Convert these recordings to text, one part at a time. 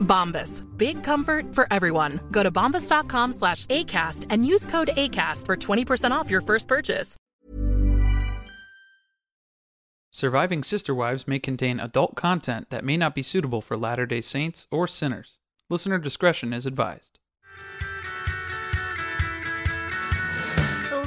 Bombas. Big comfort for everyone. Go to bombas.com slash ACAST and use code ACAST for 20% off your first purchase. Surviving Sister Wives may contain adult content that may not be suitable for Latter day Saints or sinners. Listener discretion is advised.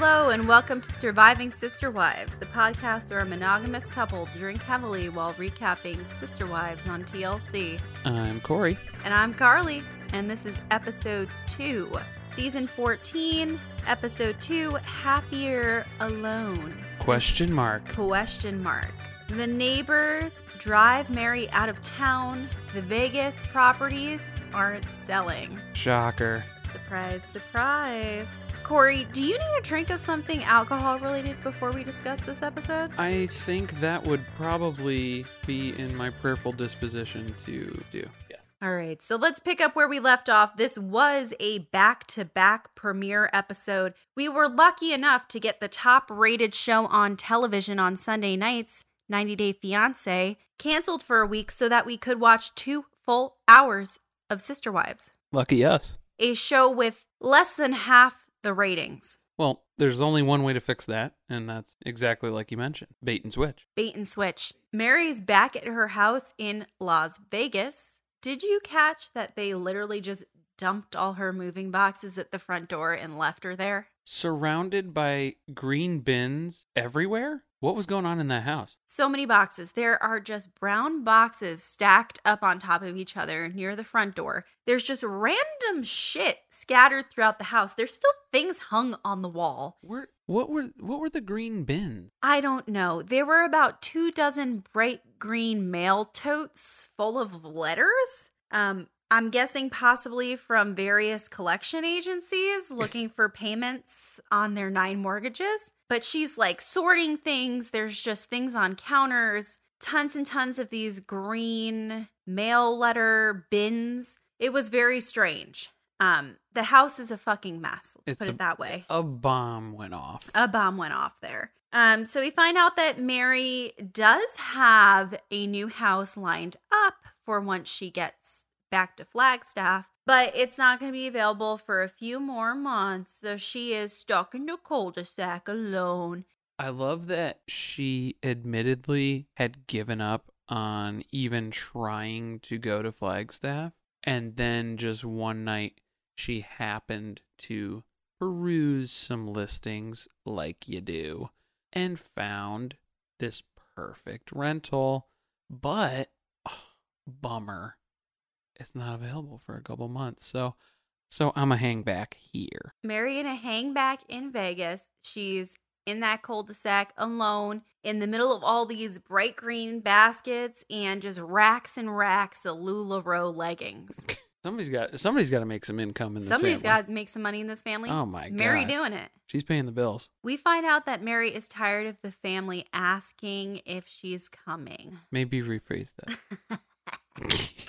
Hello, and welcome to Surviving Sister Wives, the podcast where a monogamous couple drink heavily while recapping Sister Wives on TLC. I'm Corey. And I'm Carly, and this is episode 2, season 14, episode 2, Happier Alone. Question mark. Question mark. The neighbors drive Meri out of town. The Vegas properties aren't selling. Shocker. Surprise, surprise. Corey, do you need a drink of something alcohol related before we discuss this episode? I think that would probably be in my prayerful disposition to do. Yes. All right, so let's pick up where we left off. This was a back to back premiere episode. We were lucky enough to get the top rated show on television on Sunday nights, 90 Day Fiancé, canceled for a week so that we could watch two full hours of Sister Wives, Lucky us. a show with less than half the ratings. Well, there's only one way to fix that, and that's exactly like you mentioned bait and switch. Bait and switch. Meri's back at her house in Las Vegas. Did you catch that they literally just dumped all her moving boxes at the front door and left her there? Surrounded by green bins everywhere? What was going on in that house? So many boxes. There are just brown boxes stacked up on top of each other near the front door. There's just random shit scattered throughout the house. There's still things hung on the wall. Where, what were what were the green bins? I don't know. There were about two dozen bright green mail totes full of letters. Um, I'm guessing possibly from various collection agencies looking for payments on their nine mortgages. But she's like sorting things. There's just things on counters, tons and tons of these green mail letter bins. It was very strange. Um, the house is a fucking mess. Let's put a- it that way A bomb went off. a bomb went off there. Um, so we find out that Meri does have a new house lined up for once she gets back to Flagstaff, but it's not going to be available for a few more months. So she is stuck in the cul-de-sac alone. I love that she admittedly had given up on even trying to go to Flagstaff. And then just one night, she happened to peruse some listings like you do and found this perfect rental. But, oh, bummer, it's not available for a couple months. So, so I'm a hang back here. Meri in a hangback in Vegas. She's in that cul-de-sac alone in the middle of all these bright green baskets and just racks and racks of LuLaRoe leggings. Somebody's got somebody's got to make some income in this Somebody's got to make some money in this family. Oh my god. Meri doing it. She's paying the bills. We find out that Meri is tired of the family asking if she's coming. Maybe rephrase that.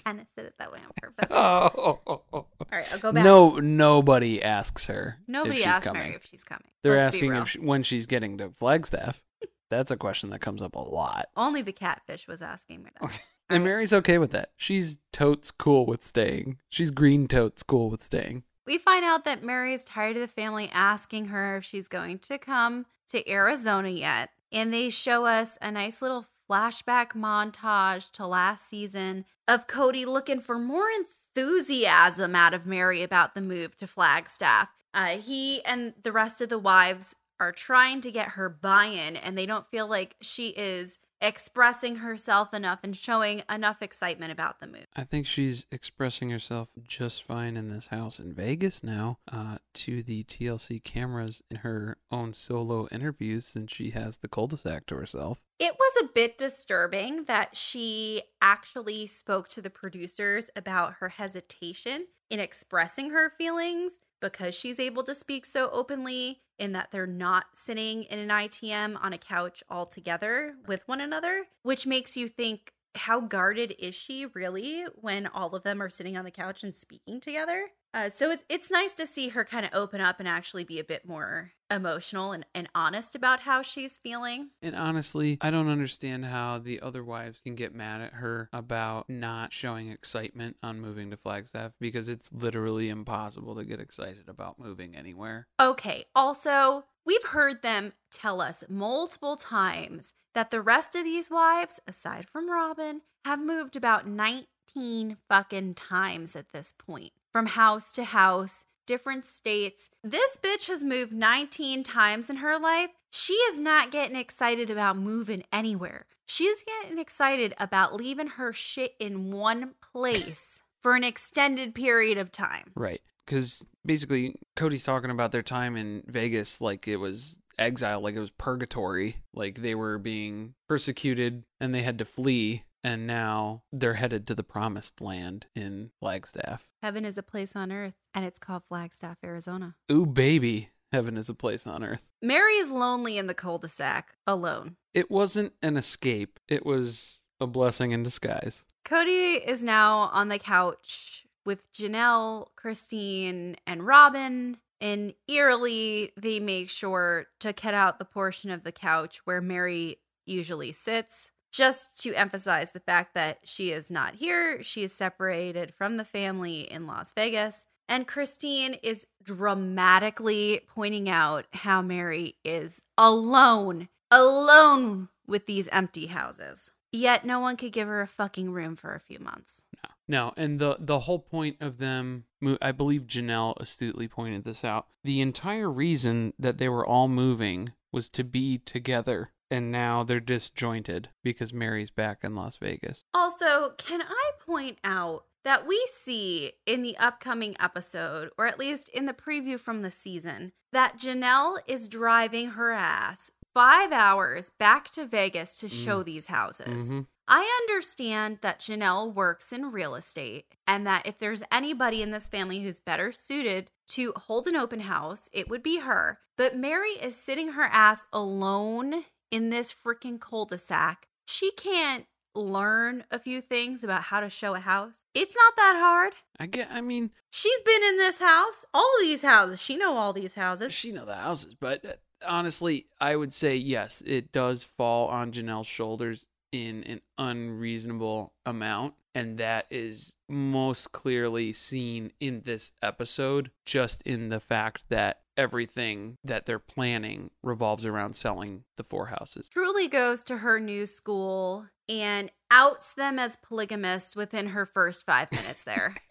kind of said it that way on purpose. Oh, All right, I'll go back. no, nobody asks her. Nobody if she's asked coming. Meri if she's coming. They're Let's asking if she, when she's getting to Flagstaff. That's a question that comes up a lot. Only the catfish was asking me that. And Meri's okay with that. She's totes cool with staying. She's green totes cool with staying. We find out that Meri is tired of the family asking her if she's going to come to Arizona yet. And they show us a nice little flashback montage to last season of Kody looking for more enthusiasm out of Meri about the move to Flagstaff. Uh, he and the rest of the wives are trying to get her buy in, and they don't feel like she is expressing herself enough and showing enough excitement about the move. I think she's expressing herself just fine in this house in Vegas now uh, to the TLC cameras in her own solo interviews since she has the cul-de-sac to herself. It was a bit disturbing that she actually spoke to the producers about her hesitation in expressing her feelings because she's able to speak so openly in that they're not sitting in an ITM on a couch all together with one another, which makes you think how guarded is she really when all of them are sitting on the couch and speaking together? Uh, so it's it's nice to see her kind of open up and actually be a bit more emotional and, and honest about how she's feeling. And honestly, I don't understand how the other wives can get mad at her about not showing excitement on moving to Flagstaff because it's literally impossible to get excited about moving anywhere. Okay, also, we've heard them tell us multiple times that the rest of these wives, aside from Robyn, have moved about 19 fucking times at this point from house to house, different states. This bitch has moved 19 times in her life. She is not getting excited about moving anywhere. She is getting excited about leaving her shit in one place for an extended period of time. Right. Because basically, Kody's talking about their time in Vegas like it was exile, like it was purgatory. Like they were being persecuted and they had to flee. And now they're headed to the promised land in Flagstaff. Heaven is a place on earth, and it's called Flagstaff, Arizona. Ooh, baby. Heaven is a place on earth. Meri is lonely in the cul de sac, alone. It wasn't an escape, it was a blessing in disguise. Kody is now on the couch with Janelle, Christine, and Robyn. And eerily, they make sure to cut out the portion of the couch where Meri usually sits, just to emphasize the fact that she is not here. She is separated from the family in Las Vegas. And Christine is dramatically pointing out how Meri is alone, alone with these empty houses. Yet no one could give her a fucking room for a few months. No, no, and the the whole point of them, I believe Janelle astutely pointed this out. The entire reason that they were all moving was to be together, and now they're disjointed because Meri's back in Las Vegas. Also, can I point out that we see in the upcoming episode, or at least in the preview from the season, that Janelle is driving her ass five hours back to Vegas to show these houses. Mhm. I understand that Janelle works in real estate and that if there's anybody in this family who's better suited to hold an open house, it would be her. But Meri is sitting her ass alone in this freaking cul de sac. She can't learn a few things about how to show a house. It's not that hard. I get. I mean, She's been in this house, all these houses. She know all these houses. she know the houses, but uh, honestly, I would say yes, it does fall on Janelle's shoulders in an unreasonable amount. And that is most clearly seen in this episode, just in the fact that everything that they're planning revolves around selling the four houses. Truly goes to her new school and outs them as polygamists within her first five minutes there.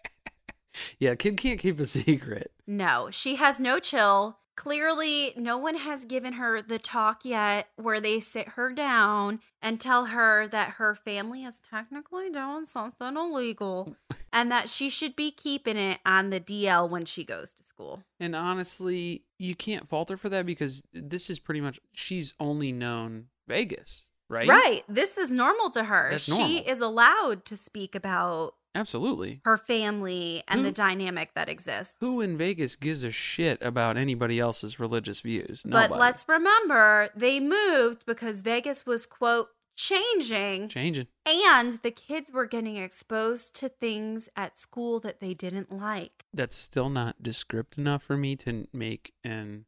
Yeah, kid can't keep a secret. no, she has no chill. Clearly, no one has given her the talk yet where they sit her down and tell her that her family is technically doing something illegal and that she should be keeping it on the DL when she goes to school. And honestly, you can't fault her for that because this is pretty much she's only known Vegas, right? Right. This is normal to her. That's she is allowed to speak about Absolutely. her family and Who- the dynamic that exists. Who in Vegas gives a shit about anybody else's religious views? Nobody. But let's remember they moved because Vegas was, quote, changing. Changing. And the kids were getting exposed to things at school that they didn't like. That's still not descriptive enough for me to make an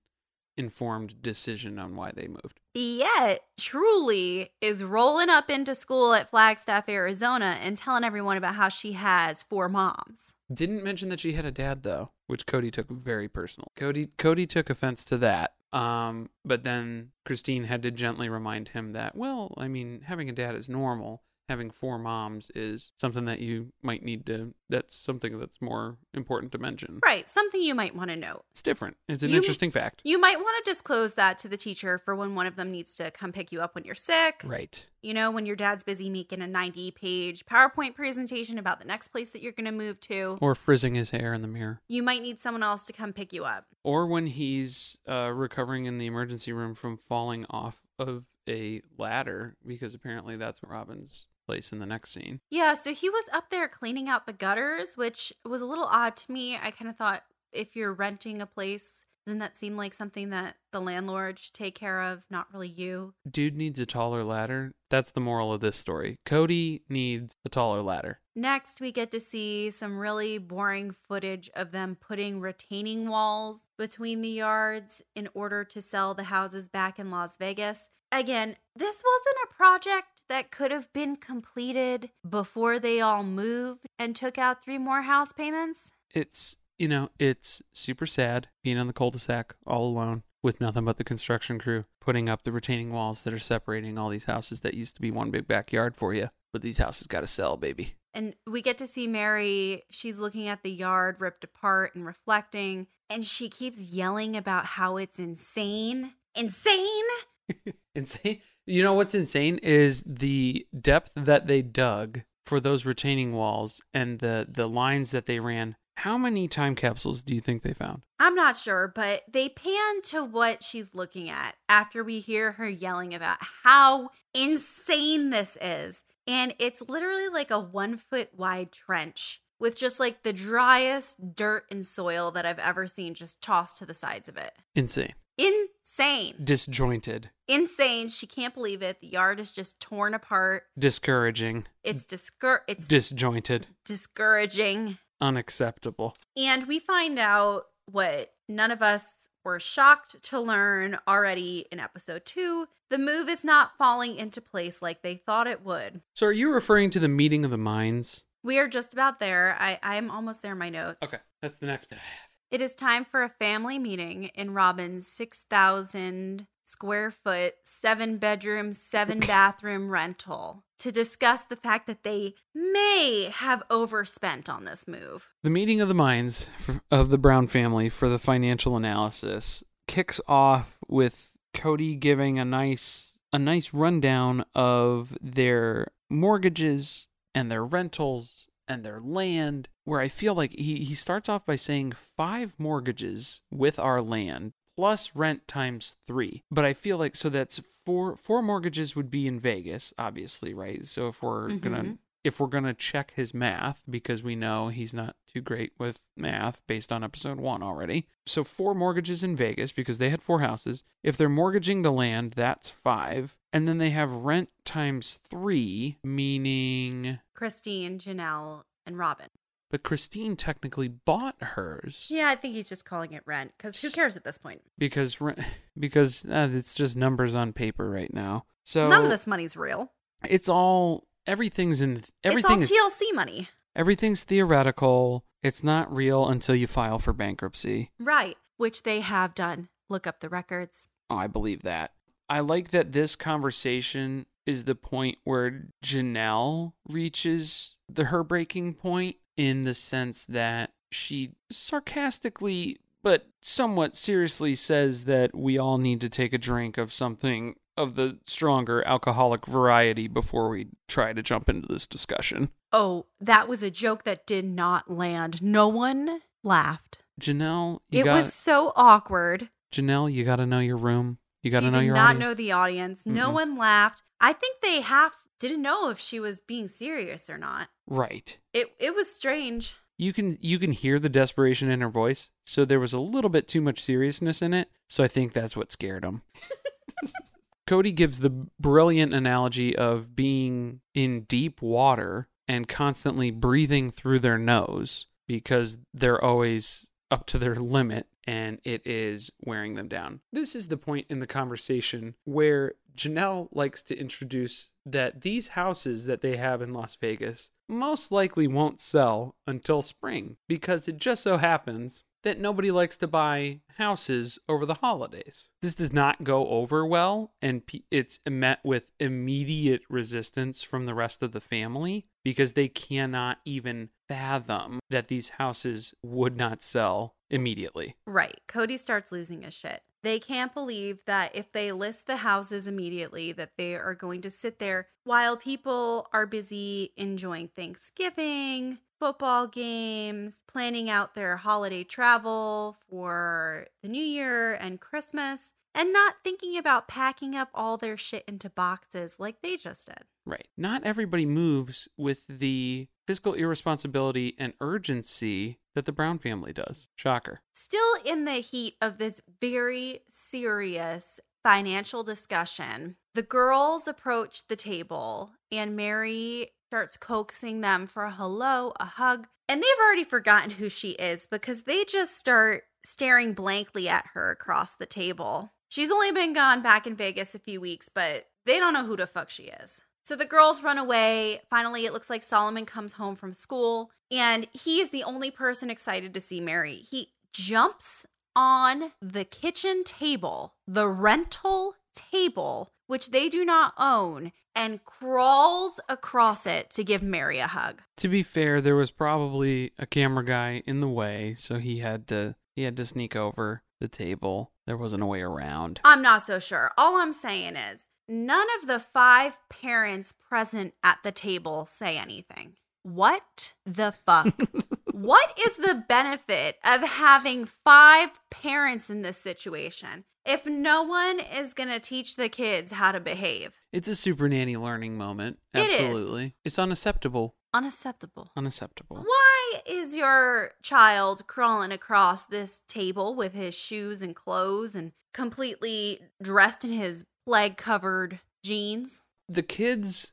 informed decision on why they moved. Yet, Truly is rolling up into school at Flagstaff, Arizona, and telling everyone about how she has four moms. Didn't mention that she had a dad though, which Kody took very personal. Kody Kody took offense to that. Um, but then Christine had to gently remind him that, well, I mean, having a dad is normal. Having four moms is something that you might need to. That's something that's more important to mention. Right, something you might want to know. It's different. It's an You- interesting fact. You might want to disclose that to the teacher for when one of them needs to come pick you up when you're sick. Right. You know, when your dad's busy making a 90 page PowerPoint presentation about the next place that you're going to move to. Or frizzing his hair in the mirror. You might need someone else to come pick you up. or when he's uh, recovering in the emergency room from falling off of a ladder, because apparently that's what Robyn's place in the next scene. Yeah, so he was up there cleaning out the gutters, which was a little odd to me. I kind of thought if you're renting a place, doesn't that seem like something that the landlord should take care of, not really you? Dude needs a taller ladder. That's the moral of this story. Kody needs a taller ladder. Next, we get to see some really boring footage of them putting retaining walls between the yards in order to sell the houses back in Las Vegas. Again, this wasn't a project that could have been completed before they all moved and took out three more house payments. It's, you know, it's super sad being on the cul-de-sac all alone with nothing but the construction crew putting up the retaining walls that are separating all these houses that used to be one big backyard for you. But these houses got to sell, baby. And we get to see Meri. She's looking at the yard ripped apart and reflecting, and she keeps yelling about how it's insane. Insane? insane. You know what's insane is the depth that they dug for those retaining walls and the the lines that they ran. How many time capsules do you think they found? I'm not sure, but they pan to what she's looking at after we hear her yelling about how insane this is. And it's literally like a one foot wide trench with just like the driest dirt and soil that I've ever seen just tossed to the sides of it. Insane. Insane. Disjointed. Insane. She can't believe it. The yard is just torn apart. Discouraging. It's discour it's Disjointed. discouraging. Unacceptable. And we find out what none of us were shocked to learn already in episode two. The move is not falling into place like they thought it would. So are you referring to the meeting of the minds? We are just about there. I, I'm almost there in my notes. Okay, that's the next bit I have. It is time for a family meeting in Robyn's 6,000 square foot, seven bedroom, seven bathroom rental to discuss the fact that they may have overspent on this move. The meeting of the minds of the Brown family for the financial analysis kicks off with Kody giving a nice a nice rundown of their mortgages and their rentals and their land where I feel like he, he starts off by saying five mortgages with our land plus rent times three. But I feel like so that's four four mortgages would be in Vegas, obviously, right? So if we're gonna Mhm. if we're gonna check his math, because we know he's not too great with math based on episode one already. So four mortgages in Vegas because they had four houses. If they're mortgaging the land, that's five. And then they have rent times three, meaning Christine, Janelle, and Robyn. But Christine technically bought hers. Yeah, I think he's just calling it rent because who cares at this point? Because rent, because uh, it's just numbers on paper right now. So None of this money's real. it's all everything's in everything it's is all TLC money. everything's theoretical. It's not real until you file for bankruptcy. Right, which they have done. Look up the records. Oh, I believe that. I like that this conversation is the point where Janelle reaches the her breaking point in the sense that she sarcastically but somewhat seriously says that we all need to take a drink of something of the stronger alcoholic variety before we try to jump into this discussion. Oh, that was a joke that did not land. No one laughed. Janelle, you it got was so awkward. Janelle, you got to know your room. You got to know did your not audience. know the audience. No Mm-mm. one laughed. I think they half didn't know if she was being serious or not. Right. It it was strange. you can you can hear the desperation in her voice so there was a little bit too much seriousness in it so i think that's what scared him Kody gives the brilliant analogy of being in deep water and constantly breathing through their nose because they're always up to their limit and it is wearing them down. This is the point in the conversation where Janelle likes to introduce that these houses that they have in Las Vegas most likely won't sell until spring because it just so happens that nobody likes to buy houses over the holidays. This does not go over well, and it's met with immediate resistance from the rest of the family because they cannot even fathom that these houses would not sell immediately. Right. Kody starts losing his shit. They can't believe that if they list the houses immediately that they are going to sit there while people are busy enjoying Thanksgiving, football games, planning out their holiday travel for the new year and Christmas, and not thinking about packing up all their shit into boxes like they just did. Right. Not everybody moves with the fiscal irresponsibility and urgency that the Brown family does. Shocker. Still in the heat of this very serious financial discussion, the girls approach the table and Meri starts coaxing them for a hello, a hug. And they've already forgotten who she is because they just start staring blankly at her across the table. She's only been gone back in Vegas a few weeks, but they don't know who the fuck she is. So the girls run away. Finally, it looks like Solomon comes home from school, and he is the only person excited to see Meri. He jumps on the kitchen table, the rental table, which they do not own, and crawls across it to give Meri a hug. To be fair, there was probably a camera guy in the way, so he had to he had to sneak over the table. There wasn't a way around. I'm not so sure. All I'm saying is none of the five parents present at the table say anything. What the fuck? what is the benefit of having five parents in this situation if no one is going to teach the kids how to behave? It's a super nanny learning moment. It is. Absolutely. It's unacceptable. Unacceptable. Unacceptable. Why is your child crawling across this table with his shoes and clothes and completely dressed in his plague covered jeans? the kids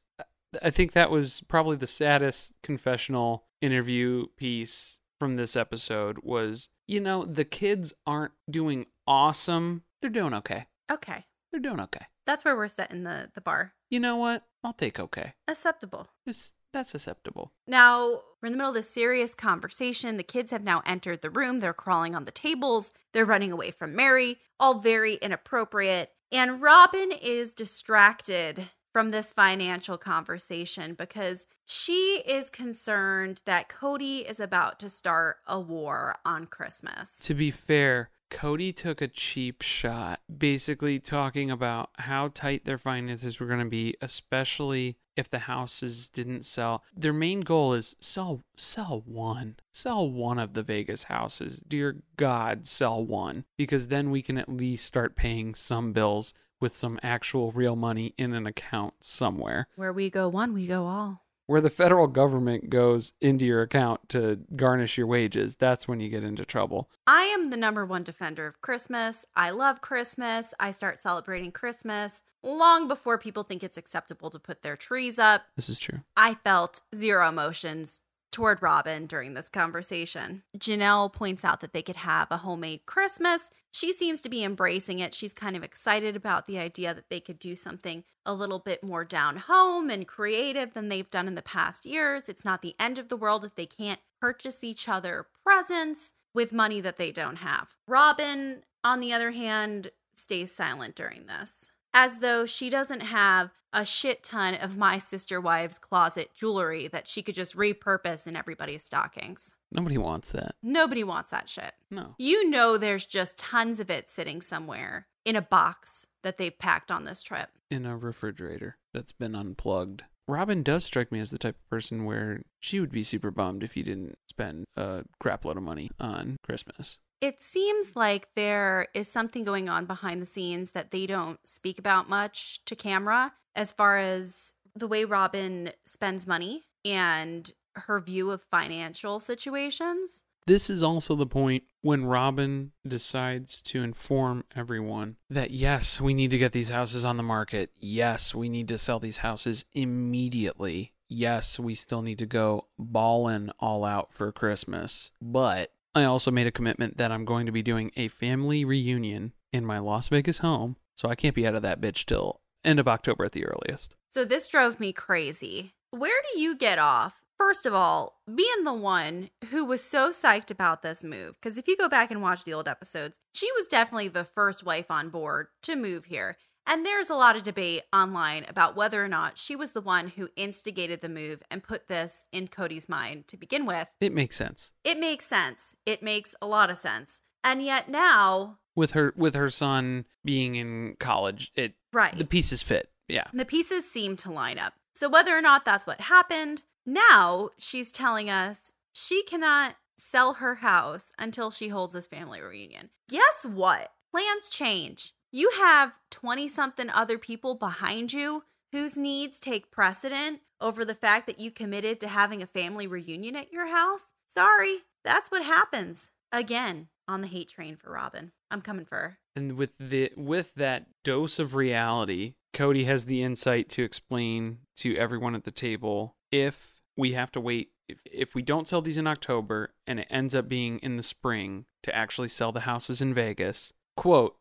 i think that was probably the saddest confessional interview piece from this episode was you know the kids aren't doing awesome they're doing okay Okay. they're doing okay That's where we're setting the, the bar. you know what i'll take okay Acceptable. it's, that's acceptable Now, we're in the middle of this serious conversation. The kids have now entered the room. They're crawling on the tables. They're running away from Meri, all very inappropriate. And Robyn is distracted from this financial conversation because she is concerned that Kody is about to start a war on Christmas. to be fair kody took a cheap shot basically talking about how tight their finances were going to be especially if the houses didn't sell. Their main goal is sell sell one. Sell one of the vegas houses. Dear god sell one. Because then we can at least start paying some bills with some actual real money in an account somewhere. Where we go one, we go all. Where the federal government goes into your account to garnish your wages that's when you get into trouble I am the number one defender of Christmas. I love Christmas. I start celebrating Christmas long before people think it's acceptable to put their trees up. this is true I felt zero emotions toward Robyn during this conversation. Janelle points out that they could have a homemade Christmas. She seems to be embracing it. She's kind of excited about the idea that they could do something a little bit more down home and creative than they've done in the past years. It's not the end of the world if they can't purchase each other presents with money that they don't have. Robyn, on the other hand, stays silent during this as though she doesn't have a shit ton of my sister wife's closet jewelry that she could just repurpose in everybody's stockings. nobody wants that Nobody wants that shit. no You know, there's just tons of it sitting somewhere in a box that they've packed on this trip. in a refrigerator that's been unplugged. Robyn does strike me as the type of person where she would be super bummed if you didn't spend a crap load of money on Christmas. It seems like there is something going on behind the scenes that they don't speak about much to camera as far as the way Robyn spends money and her view of financial situations. This is also the point when Robyn decides to inform everyone that yes, we need to get these houses on the market. Yes, we need to sell these houses immediately. Yes, we still need to go ballin' all out for Christmas. But I also made a commitment that I'm going to be doing a family reunion in my Las Vegas home, so I can't be out of that bitch till end of October at the earliest. So this drove me crazy. Where do you get off? First of all, being the one who was so psyched about this move, because if you go back and watch the old episodes, she was definitely the first wife on board to move here. And there's a lot of debate online about whether or not she was the one who instigated the move and put this in Kody's mind to begin with. It makes sense. It makes sense. It makes a lot of sense. And yet now, With her with her son being in college, it Right. the pieces fit. Yeah. the pieces seem to line up. So whether or not that's what happened, now she's telling us she cannot sell her house until she holds this family reunion. Guess what? Plans change. You have 20 something other people behind you whose needs take precedent over the fact that you committed to having a family reunion at your house. Sorry, that's what happens. Again, on the hate train for Robyn. I'm coming for her. And with the with that dose of reality, Kody has the insight to explain to everyone at the table if we have to wait if, if we don't sell these in October and it ends up being in the spring to actually sell the houses in Vegas. Quote,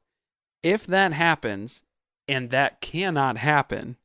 if that happens and that cannot happen,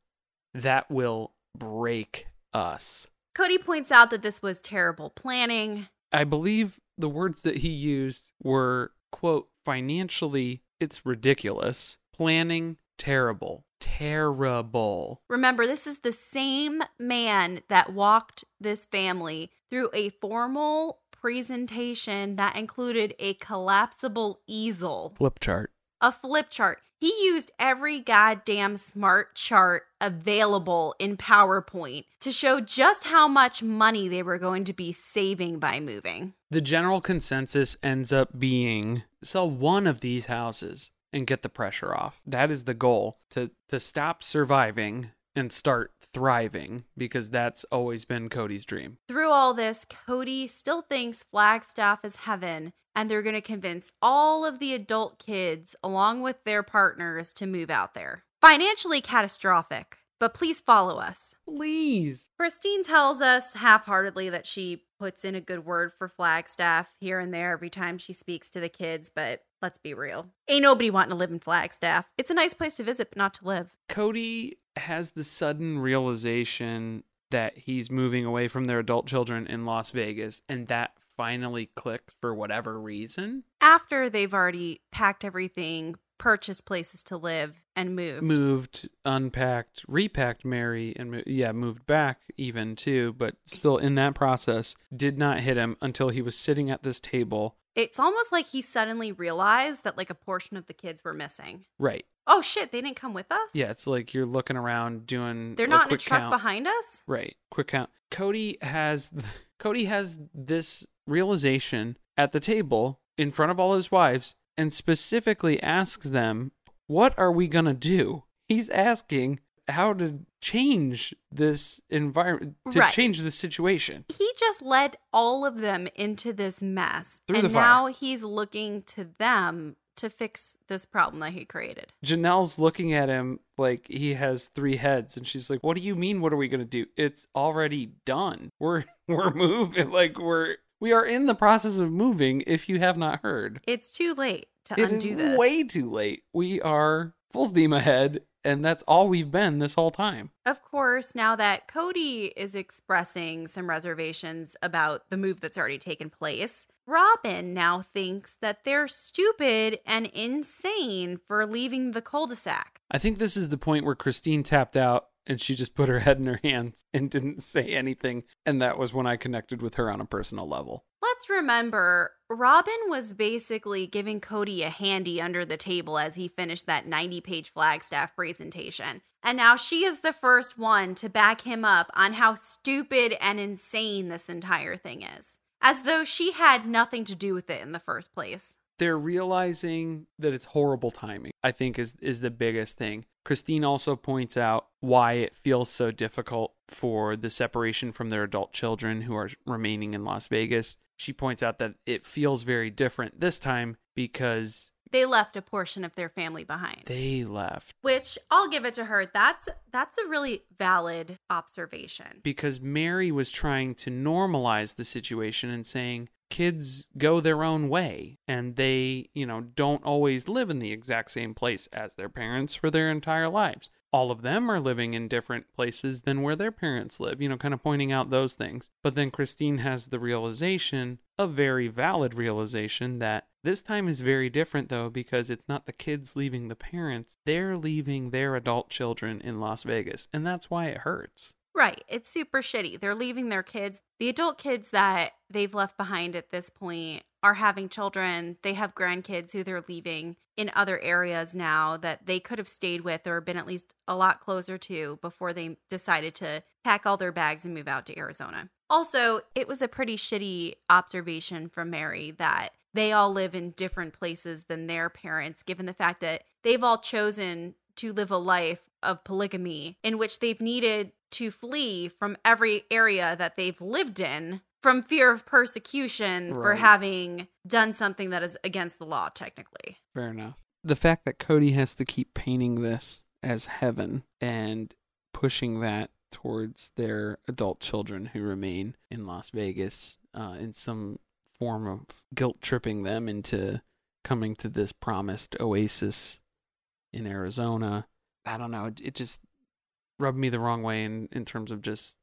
that will break us. Kody points out that this was terrible planning. I believe the words that he used were, quote, financially, it's ridiculous. Planning, terrible. Terrible. Remember, this is the same man that walked this family through a formal presentation that included a collapsible easel, Flip chart. A flip chart. He used every goddamn smart chart available in PowerPoint to show just how much money they were going to be saving by moving. The general consensus ends up being sell one of these houses and get the pressure off. That is the goal to to stop surviving and start thriving because that's always been Kody's dream. Through all this, Kody still thinks Flagstaff is heaven, and they're going to convince all of the adult kids, along with their partners, to move out there. Financially catastrophic, but please follow us. Please. Christine tells us half heartedly that she puts in a good word for Flagstaff here and there every time she speaks to the kids, but let's be real. Ain't nobody wanting to live in Flagstaff. It's a nice place to visit, but not to live. Kody has the sudden realization that he's moving away from their adult children in Las Vegas, and that finally clicked for whatever reason. After they've already packed everything, purchased places to live, and moved. Moved, unpacked, repacked Meri, and mo- yeah, moved back even too, but still in that process, did not hit him until he was sitting at this table. It's almost like he suddenly realized that like a portion of the kids were missing. Right. Oh shit, they didn't come with us? Yeah, it's like you're looking around doing. They're not in a truck count. behind us? Right. Quick count. Kody has Kody has this realization at the table in front of all his wives and specifically asks them, "What are we going to do?" He's asking how to change this environment to Right. change the situation. He just led all of them into this mess. Through and now he's looking to them to fix this problem that he created. Janelle's looking at him like he has three heads and she's like, "What do you mean what are we going to do? It's already done. We're we're moving like we're we are in the process of moving if you have not heard." It's too late to It undo this. way too late. We are full steam ahead, and that's all we've been this whole time. Of course, now that Kody is expressing some reservations about the move that's already taken place, Robyn now thinks that they're stupid and insane for leaving the cul de sac. I think this is the point where Christine tapped out and she just put her head in her hands and didn't say anything. And that was when I connected with her on a personal level. Let's remember, Robyn was basically giving Kody a handy under the table as he finished that 90 page Flagstaff presentation. And now she is the first one to back him up on how stupid and insane this entire thing is, as though she had nothing to do with it in the first place. They're realizing that it's horrible timing, I think is is the biggest thing. Christine also points out why it feels so difficult for the separation from their adult children who are remaining in Las Vegas she points out that it feels very different this time because They left a portion of their family behind. they left. which I'll give it to her. That's that's a really valid observation. Because Meri was trying to normalize the situation and saying kids go their own way and they, you know, don't always live in the exact same place as their parents for their entire lives. All of them are living in different places than where their parents live, you know, kind of pointing out those things. But then Christine has the realization, a very valid realization, that this time is very different though, because it's not the kids leaving the parents, they're leaving their adult children in Las Vegas. And that's why it hurts. Right. It's super shitty. They're leaving their kids. The adult kids that they've left behind at this point are having children. They have grandkids who they're leaving in other areas now that they could have stayed with or been at least a lot closer to before they decided to pack all their bags and move out to Arizona. Also, it was a pretty shitty observation from Meri that they all live in different places than their parents, given the fact that they've all chosen to live a life of polygamy in which they've needed to flee from every area that they've lived in from fear of persecution for having done something that is against the law, technically. Fair enough. The fact that Kody has to keep painting this as heaven and pushing that towards their adult children who remain in Las Vegas uh, in some form of guilt tripping them into coming to this promised oasis in Arizona. I don't know. It, it just rubbed me the wrong way in, in terms of just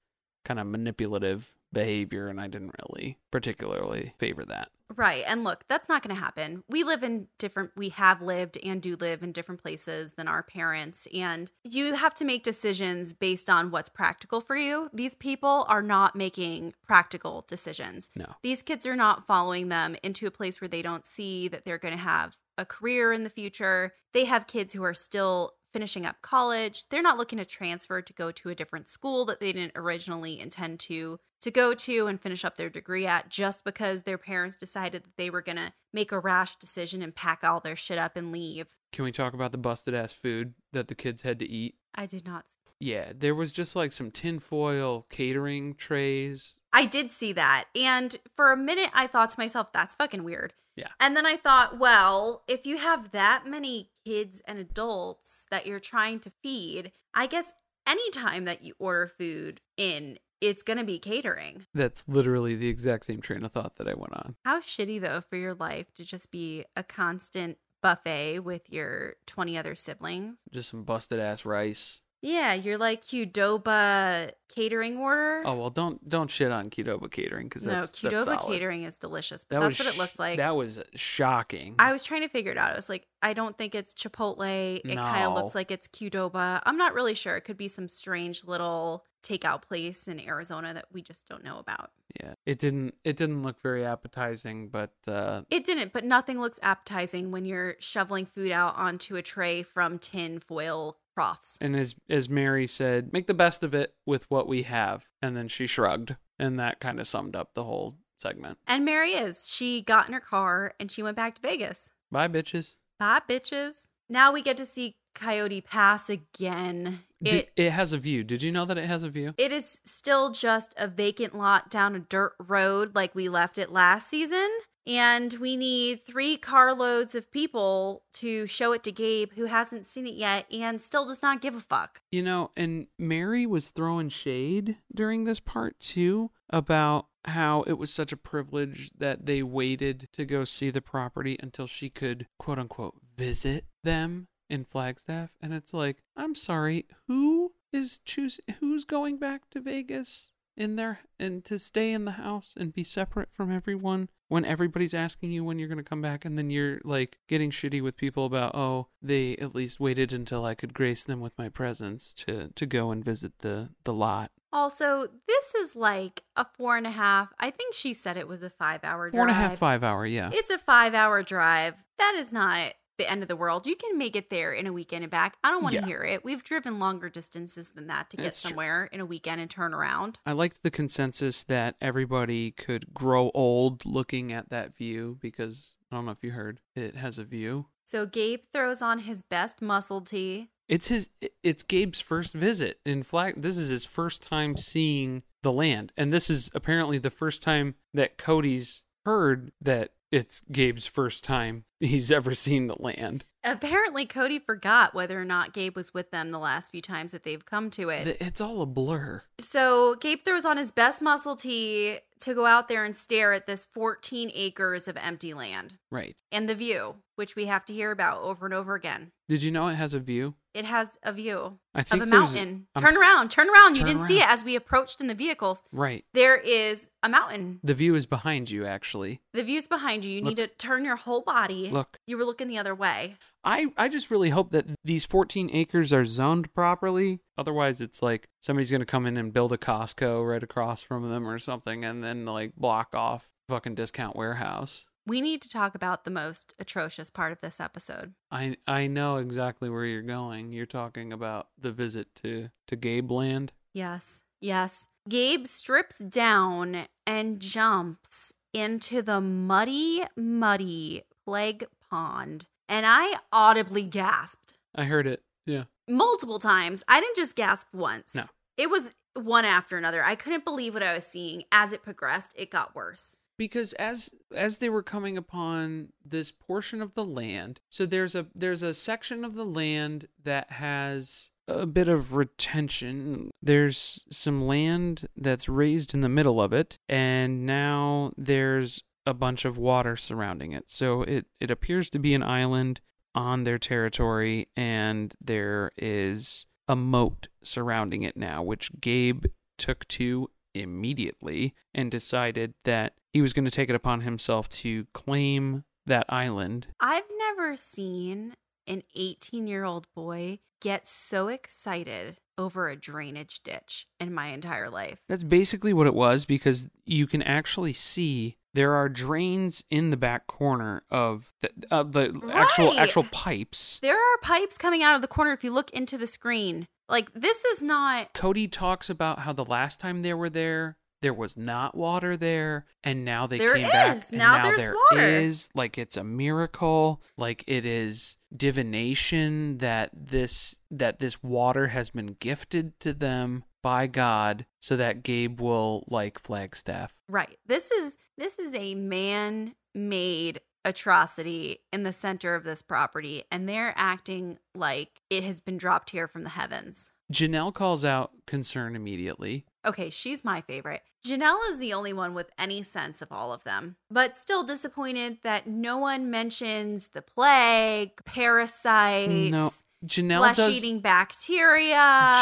kind of manipulative behavior, and I didn't really particularly favor that. Right. And look, that's not going to happen. We live in different, we have lived and do live in different places than our parents. And you have to make decisions based on what's practical for you. These people are not making practical decisions. No. These kids are not following them into a place where they don't see that they're going to have a career in the future. They have kids who are still finishing up college. They're not looking to transfer to go to a different school that they didn't originally intend to to go to and finish up their degree at just because their parents decided that they were going to make a rash decision and pack all their shit up and leave. Can we talk about the busted ass food that the kids had to eat? I did not Yeah, there was just like some tinfoil catering trays. I did see that. And for a minute, I thought to myself, that's fucking weird. Yeah. And then I thought, well, if you have that many kids and adults that you're trying to feed, I guess anytime that you order food in, it's going to be catering. That's literally the exact same train of thought that I went on. How shitty, though, for your life to just be a constant buffet with your 20 other siblings. Just some busted ass rice. Yeah, you're like Qdoba catering order. Oh well, don't don't shit on Qdoba catering because no, that's that's Qdoba solid. catering is delicious, but That that's was what it looked like. That was shocking. I was trying to figure it out. I was like, I don't think it's Chipotle. It kind of looks like it's Qdoba. I'm not really sure. It could be some strange little takeout place in Arizona that we just don't know about. yeah, it didn't it didn't look very appetizing, but uh, It didn't, but nothing looks appetizing when you're shoveling food out onto a tray from tin foil troughs. and as as Meri said, make the best of it with what we have, and then she shrugged, and that kind of summed up the whole segment. And Meri is. She got in her car and she went back to Vegas. Bye, bitches. Bye, bitches. Now we get to see Coyote Pass again. It it has a view. Did you know that it has a view? It is still just a vacant lot down a dirt road like we left it last season. And we need three carloads of people to show it to Gabe, who hasn't seen it yet and still does not give a fuck. You know, and Meri was throwing shade during this part too about how it was such a privilege that they waited to go see the property until she could quote unquote visit them in Flagstaff. And it's like, I'm sorry, who is choosing who's going back to Vegas in there and to stay in the house and be separate from everyone when everybody's asking you when you're going to come back and then you're like getting shitty with people about oh they at least waited until I could grace them with my presence to to go and visit the the lot Also, this is like a four and a half. I think she said it was a five hour drive. four and a half five hour yeah It's a five hour drive. That is not the end of the world. You can make it there in a weekend and back. I don't want to Yeah. hear it. We've driven longer distances than that to get That's true. somewhere in a weekend and turn around. I liked the consensus that everybody could grow old looking at that view because I don't know if you heard it has a view. So Gabe throws on his best muscle tee. It's his it's Gabe's first visit in Flag. This is his first time seeing the land. And this is apparently the first time that Kody's heard that it's Gabe's first time he's ever seen the land. Apparently, Kody forgot whether or not Gabe was with them the last few times that they've come to it. It's all a blur. So Gabe throws on his best muscle tee to go out there and stare at this 14 acres of empty land Right. and the view, which we have to hear about over and over again. Did you know it has a view? It has a view of a mountain. I'm- turn around, turn around. You didn't see it as we approached in the vehicles. Right. There is a mountain. The view is behind you, actually. The view's behind you. You Look. need to turn your whole body. Look. You were looking the other way. I, I just really hope that these 14 acres are zoned properly. Otherwise, it's like somebody's going to come in and build a Costco right across from them or something and then like block off fucking discount warehouse. We need to talk about the most atrocious part of this episode. I I know exactly where you're going. You're talking about the visit to to Gabe Land. Yes. Yes. Gabe strips down and jumps into the muddy, muddy plague pond. And I audibly gasped I heard it. Yeah. multiple times. I didn't just gasp once. No. It was one after another. I couldn't believe what I was seeing. As it progressed, it got worse. Because as as they were coming upon this portion of the land so there's a there's a section of the land that has a bit of retention. There's some land that's raised in the middle of it and now there's a bunch of water surrounding it. So it it appears to be an island on their territory and there is a moat surrounding it now which Gabe took to immediately and decided that he was going to take it upon himself to claim that island. I've never seen an 18 year old boy get so excited over a drainage ditch in my entire life. That's basically what it was because you can actually see there are drains in the back corner of the, uh, the actual actual pipes. There are pipes coming out of the corner if you look into the screen. Like, this is not. Kody talks about how the last time they were there, there was not water there, and now they There came back. and Now now there's there water. is. Like it's a miracle. Like it is divination that this that this water has been gifted to them by God, so that Gabe will like Flagstaff. Right. This is this is a man made atrocity in the center of this property, and they're acting like it has been dropped here from the heavens. Janelle calls out concern immediately. Okay, she's my favorite. Janelle is the only one with any sense of all of them, but still disappointed that no one mentions the plague, parasites, No, Janelle flesh does. eating bacteria.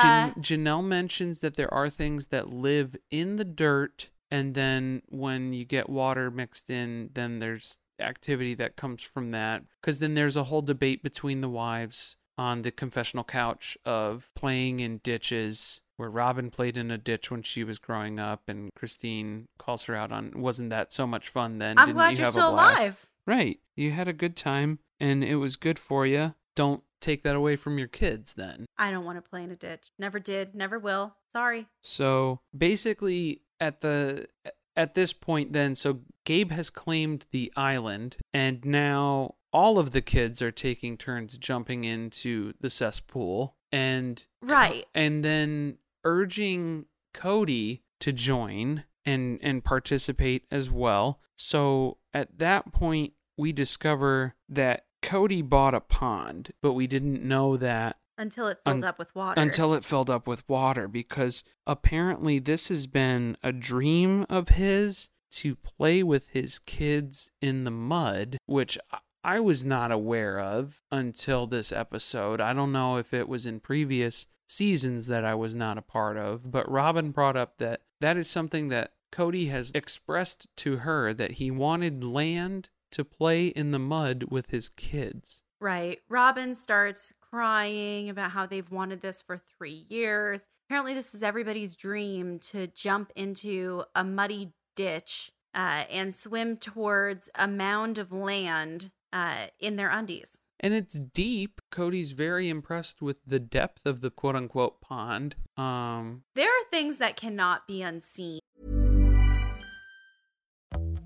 Jan- Janelle mentions that there are things that live in the dirt, and then when you get water mixed in, then there's activity that comes from that. Because then there's a whole debate between the wives on the confessional couch of playing in ditches. Where Robyn played in a ditch when she was growing up, and Christine calls her out on, wasn't that so much fun then? I'm Didn't glad you you're have a still blast?" alive. Right. You had a good time, and it was good for you. Don't take that away from your kids then. I don't want to play in a ditch. Never did, never will. Sorry. So basically, at the at this point, then, so Gabe has claimed the island, and now all of the kids are taking turns jumping into the cesspool, and Right. and then urging Kody to join and and participate as well. So at that point, we discover that Kody bought a pond, but we didn't know that Until it filled Un- up with water. until it filled up with water because apparently this has been a dream of his to play with his kids in the mud, which I- was not aware of until this episode. I don't know if it was in previous seasons that I was not a part of, but Robyn brought up that that is something that Kody has expressed to her that he wanted land to play in the mud with his kids. Right. Robyn starts crying about how they've wanted this for three years. Apparently, this is everybody's dream to jump into a muddy ditch uh, and swim towards a mound of land uh, in their undies. and it's deep. Kody's very impressed with the depth of the quote unquote pond. Um, There are things that cannot be unseen.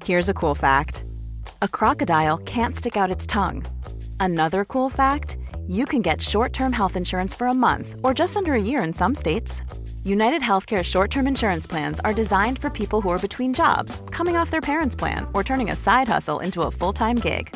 Here's a cool fact a crocodile can't stick out its tongue. Another cool fact you can get short term health insurance for a month or just under a year in some states. United Healthcare short term insurance plans are designed for people who are between jobs, coming off their parents' plan, or turning a side hustle into a full time gig.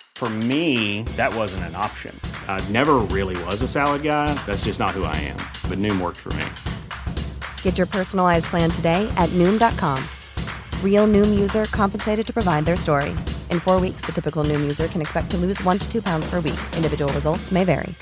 For me, that wasn't an option. I never really was a salad guy. That's just not who I am. But Noom worked for me. Get your personalized plan today at Noom.com. Real Noom user compensated to provide their story. In four weeks, the typical Noom user can expect to lose one to two pounds per week. Individual results may vary.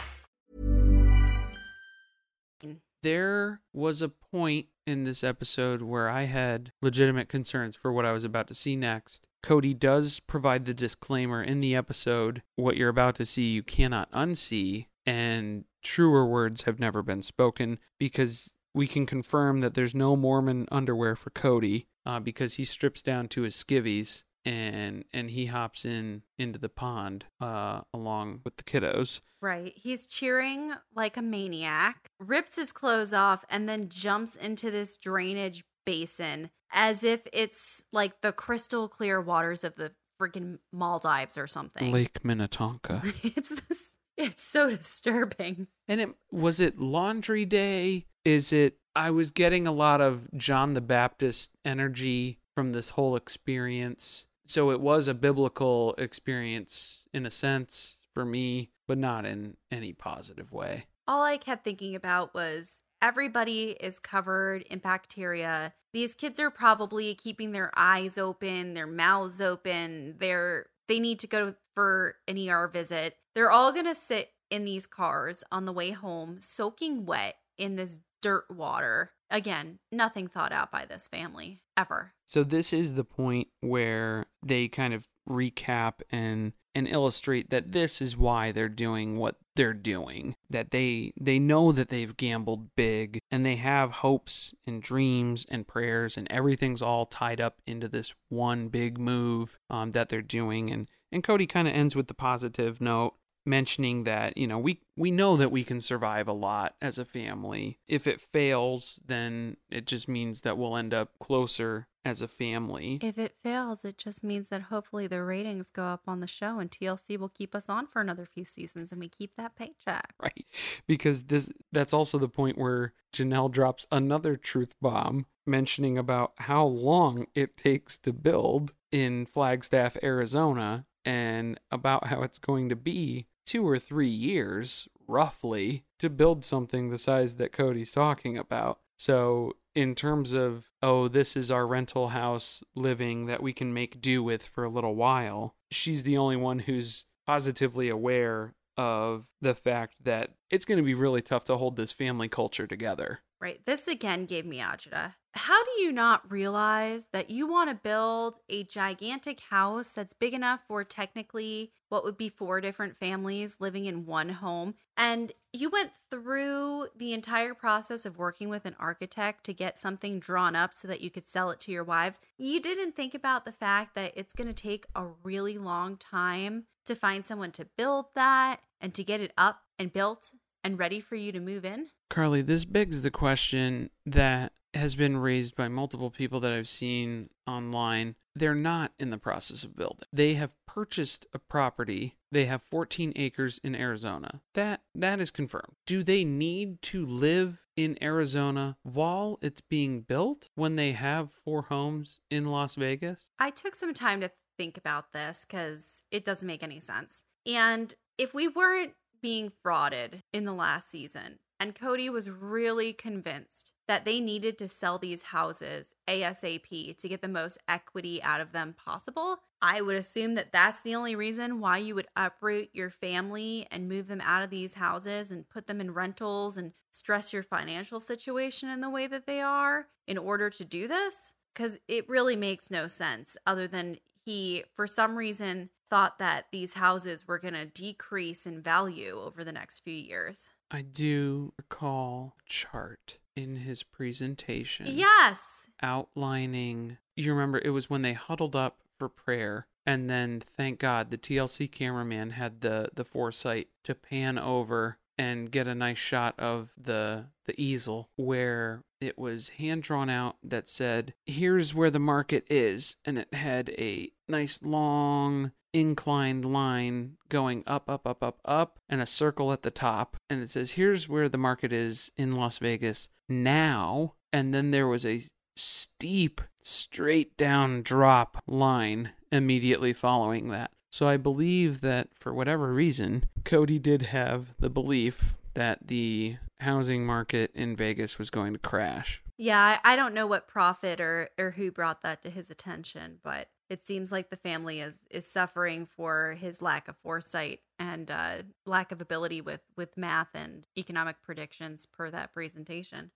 There was a point in this episode where I had legitimate concerns for what I was about to see next. Kody does provide the disclaimer in the episode what you're about to see, you cannot unsee, and truer words have never been spoken because we can confirm that there's no Mormon underwear for Kody uh, because he strips down to his skivvies and and he hops in into the pond uh, along with the kiddos. Right. He's cheering like a maniac, rips his clothes off, and then jumps into this drainage basin as if it's like the crystal clear waters of the freaking Maldives or something. Lake Minnetonka. it's this it's so disturbing. And it was it laundry day? Is it I was getting a lot of John the Baptist energy from this whole experience. So it was a biblical experience in a sense for me, but not in any positive way. All I kept thinking about was everybody is covered in bacteria. These kids are probably keeping their eyes open, their mouths open. They're they need to go for an ER visit. They're all going to sit in these cars on the way home soaking wet in this dirt water. Again, nothing thought out by this family ever. So this is the point where they kind of recap and and illustrate that this is why they're doing what they're doing that they they know that they've gambled big and they have hopes and dreams and prayers and everything's all tied up into this one big move um, that they're doing. And and Kody kind of ends with the positive note mentioning that you know we we know that we can survive a lot as a family. If it fails then it just means that we'll end up closer as a family. If it fails, it just means that hopefully the ratings go up on the show and TLC will keep us on for another few seasons and we keep that paycheck. right. Because this that's also the point where Janelle drops another truth bomb mentioning about how long it takes to build in Flagstaff Arizona and about how it's going to be 2 or 3 years roughly to build something the size that Kody's talking about so in terms of oh this is our rental house living that we can make do with for a little while she's the only one who's positively aware of the fact that it's going to be really tough to hold this family culture together. Right. This again gave me agita. How do you not realize that you want to build a gigantic house that's big enough for technically what would be four different families living in one home? And you went through the entire process of working with an architect to get something drawn up so that you could sell it to your wives. You didn't think about the fact that it's going to take a really long time to find someone to build that and to get it up and built and ready for you to move in? Carly, this begs the question that has been raised by multiple people that I've seen online. They're not in the process of building. They have purchased a property. They have 14 acres in Arizona. That that is confirmed. Do they need to live in Arizona while it's being built when they have four homes in Las Vegas? I took some time to think about this because it doesn't make any sense. And if we weren't being frauded in the last season, and Kody was really convinced that they needed to sell these houses ASAP to get the most equity out of them possible, I would assume that that's the only reason why you would uproot your family and move them out of these houses and put them in rentals and stress your financial situation in the way that they are in order to do this. Because it really makes no sense other than he, for some reason, thought that these houses were going to decrease in value over the next few years. I do recall chart in his presentation. Yes. Outlining, you remember it was when they huddled up for prayer And then thank God the TLC cameraman had the the foresight to pan over and get a nice shot of the the easel where it was hand drawn out that said here's where the market is and it had a nice long inclined line going up up up up up and a circle at the top and it says here's where the market is in Las Vegas now and then there was a steep straight down drop line immediately following that so I believe that for whatever reason, Kody did have the belief that the housing market in Vegas was going to crash. Yeah, I, I don't know what prophet or or who brought that to his attention, but it seems like the family is is suffering for his lack of foresight and uh, lack of ability with with math and economic predictions per that presentation.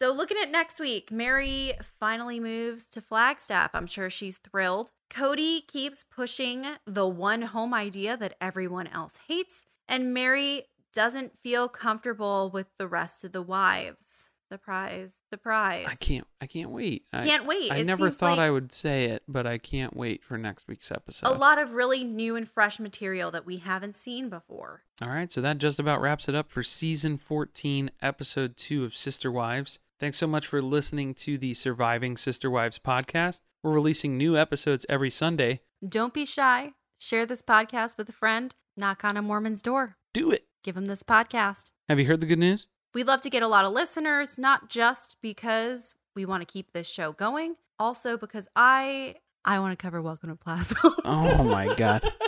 So, looking at next week, Meri finally moves to Flagstaff. I'm sure she's thrilled. Cody keeps pushing the one home idea that everyone else hates, and Meri doesn't feel comfortable with the rest of the wives. Surprise, surprise. I can't I can't wait. Can't I, wait. I It never thought like- I would say it, but I can't wait for next week's episode. A lot of really new and fresh material that we haven't seen before. All right, so that just about wraps it up for season 14, episode 2 of Sister Wives. Thanks so much for listening to the Surviving Sister Wives podcast. We're releasing new episodes every Sunday. Don't be shy. Share this podcast with a friend. Knock on a Mormon's door. Do it. Give him this podcast. Have you heard the good news? We'd love to get a lot of listeners, not just because we want to keep this show going, also because I I want to cover Welcome to Plathville. Oh my god.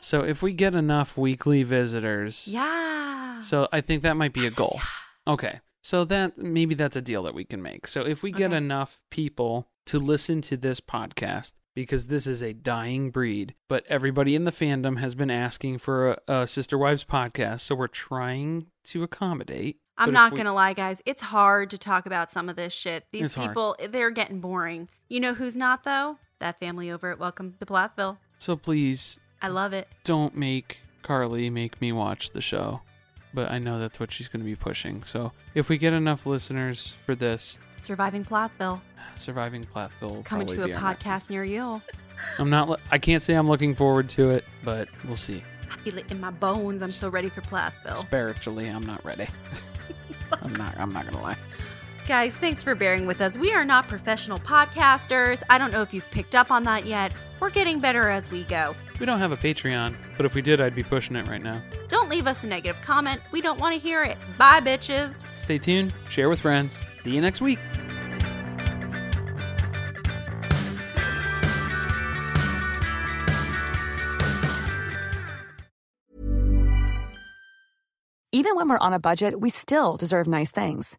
So if we get enough weekly visitors, yeah. so I think that might be a goal. yes. Okay. So that maybe that's a deal that we can make. So if we get Okay. enough people to listen to this podcast because this is a dying breed, but everybody in the fandom has been asking for a, a Sister Wives podcast, so we're trying to accommodate. I'm But not we- going to lie, guys. It's hard to talk about some of this shit. These It's hard. people, they're getting boring. You know who's not, though? That family over at Welcome to Plathville. So please I love it. don't make Carly make me watch the show. But I know that's what she's going to be pushing. So if we get enough listeners for this, Surviving Plathville. Surviving Plathville will Coming probably to a be our next podcast near you. I'm not. lo- I can't say I'm looking forward to it, but we'll see. I feel it in my bones. I'm so ready for Plathville. Spiritually, I'm not ready. I'm not. I'm not gonna lie. Guys, thanks for bearing with us. We are not professional podcasters. I don't know if you've picked up on that yet. We're getting better as we go. We don't have a Patreon, but if we did, I'd be pushing it right now. Don't leave us a negative comment. We don't want to hear it. Bye, bitches. Stay tuned. Share with friends. See you next week. Even when we're on a budget, we still deserve nice things.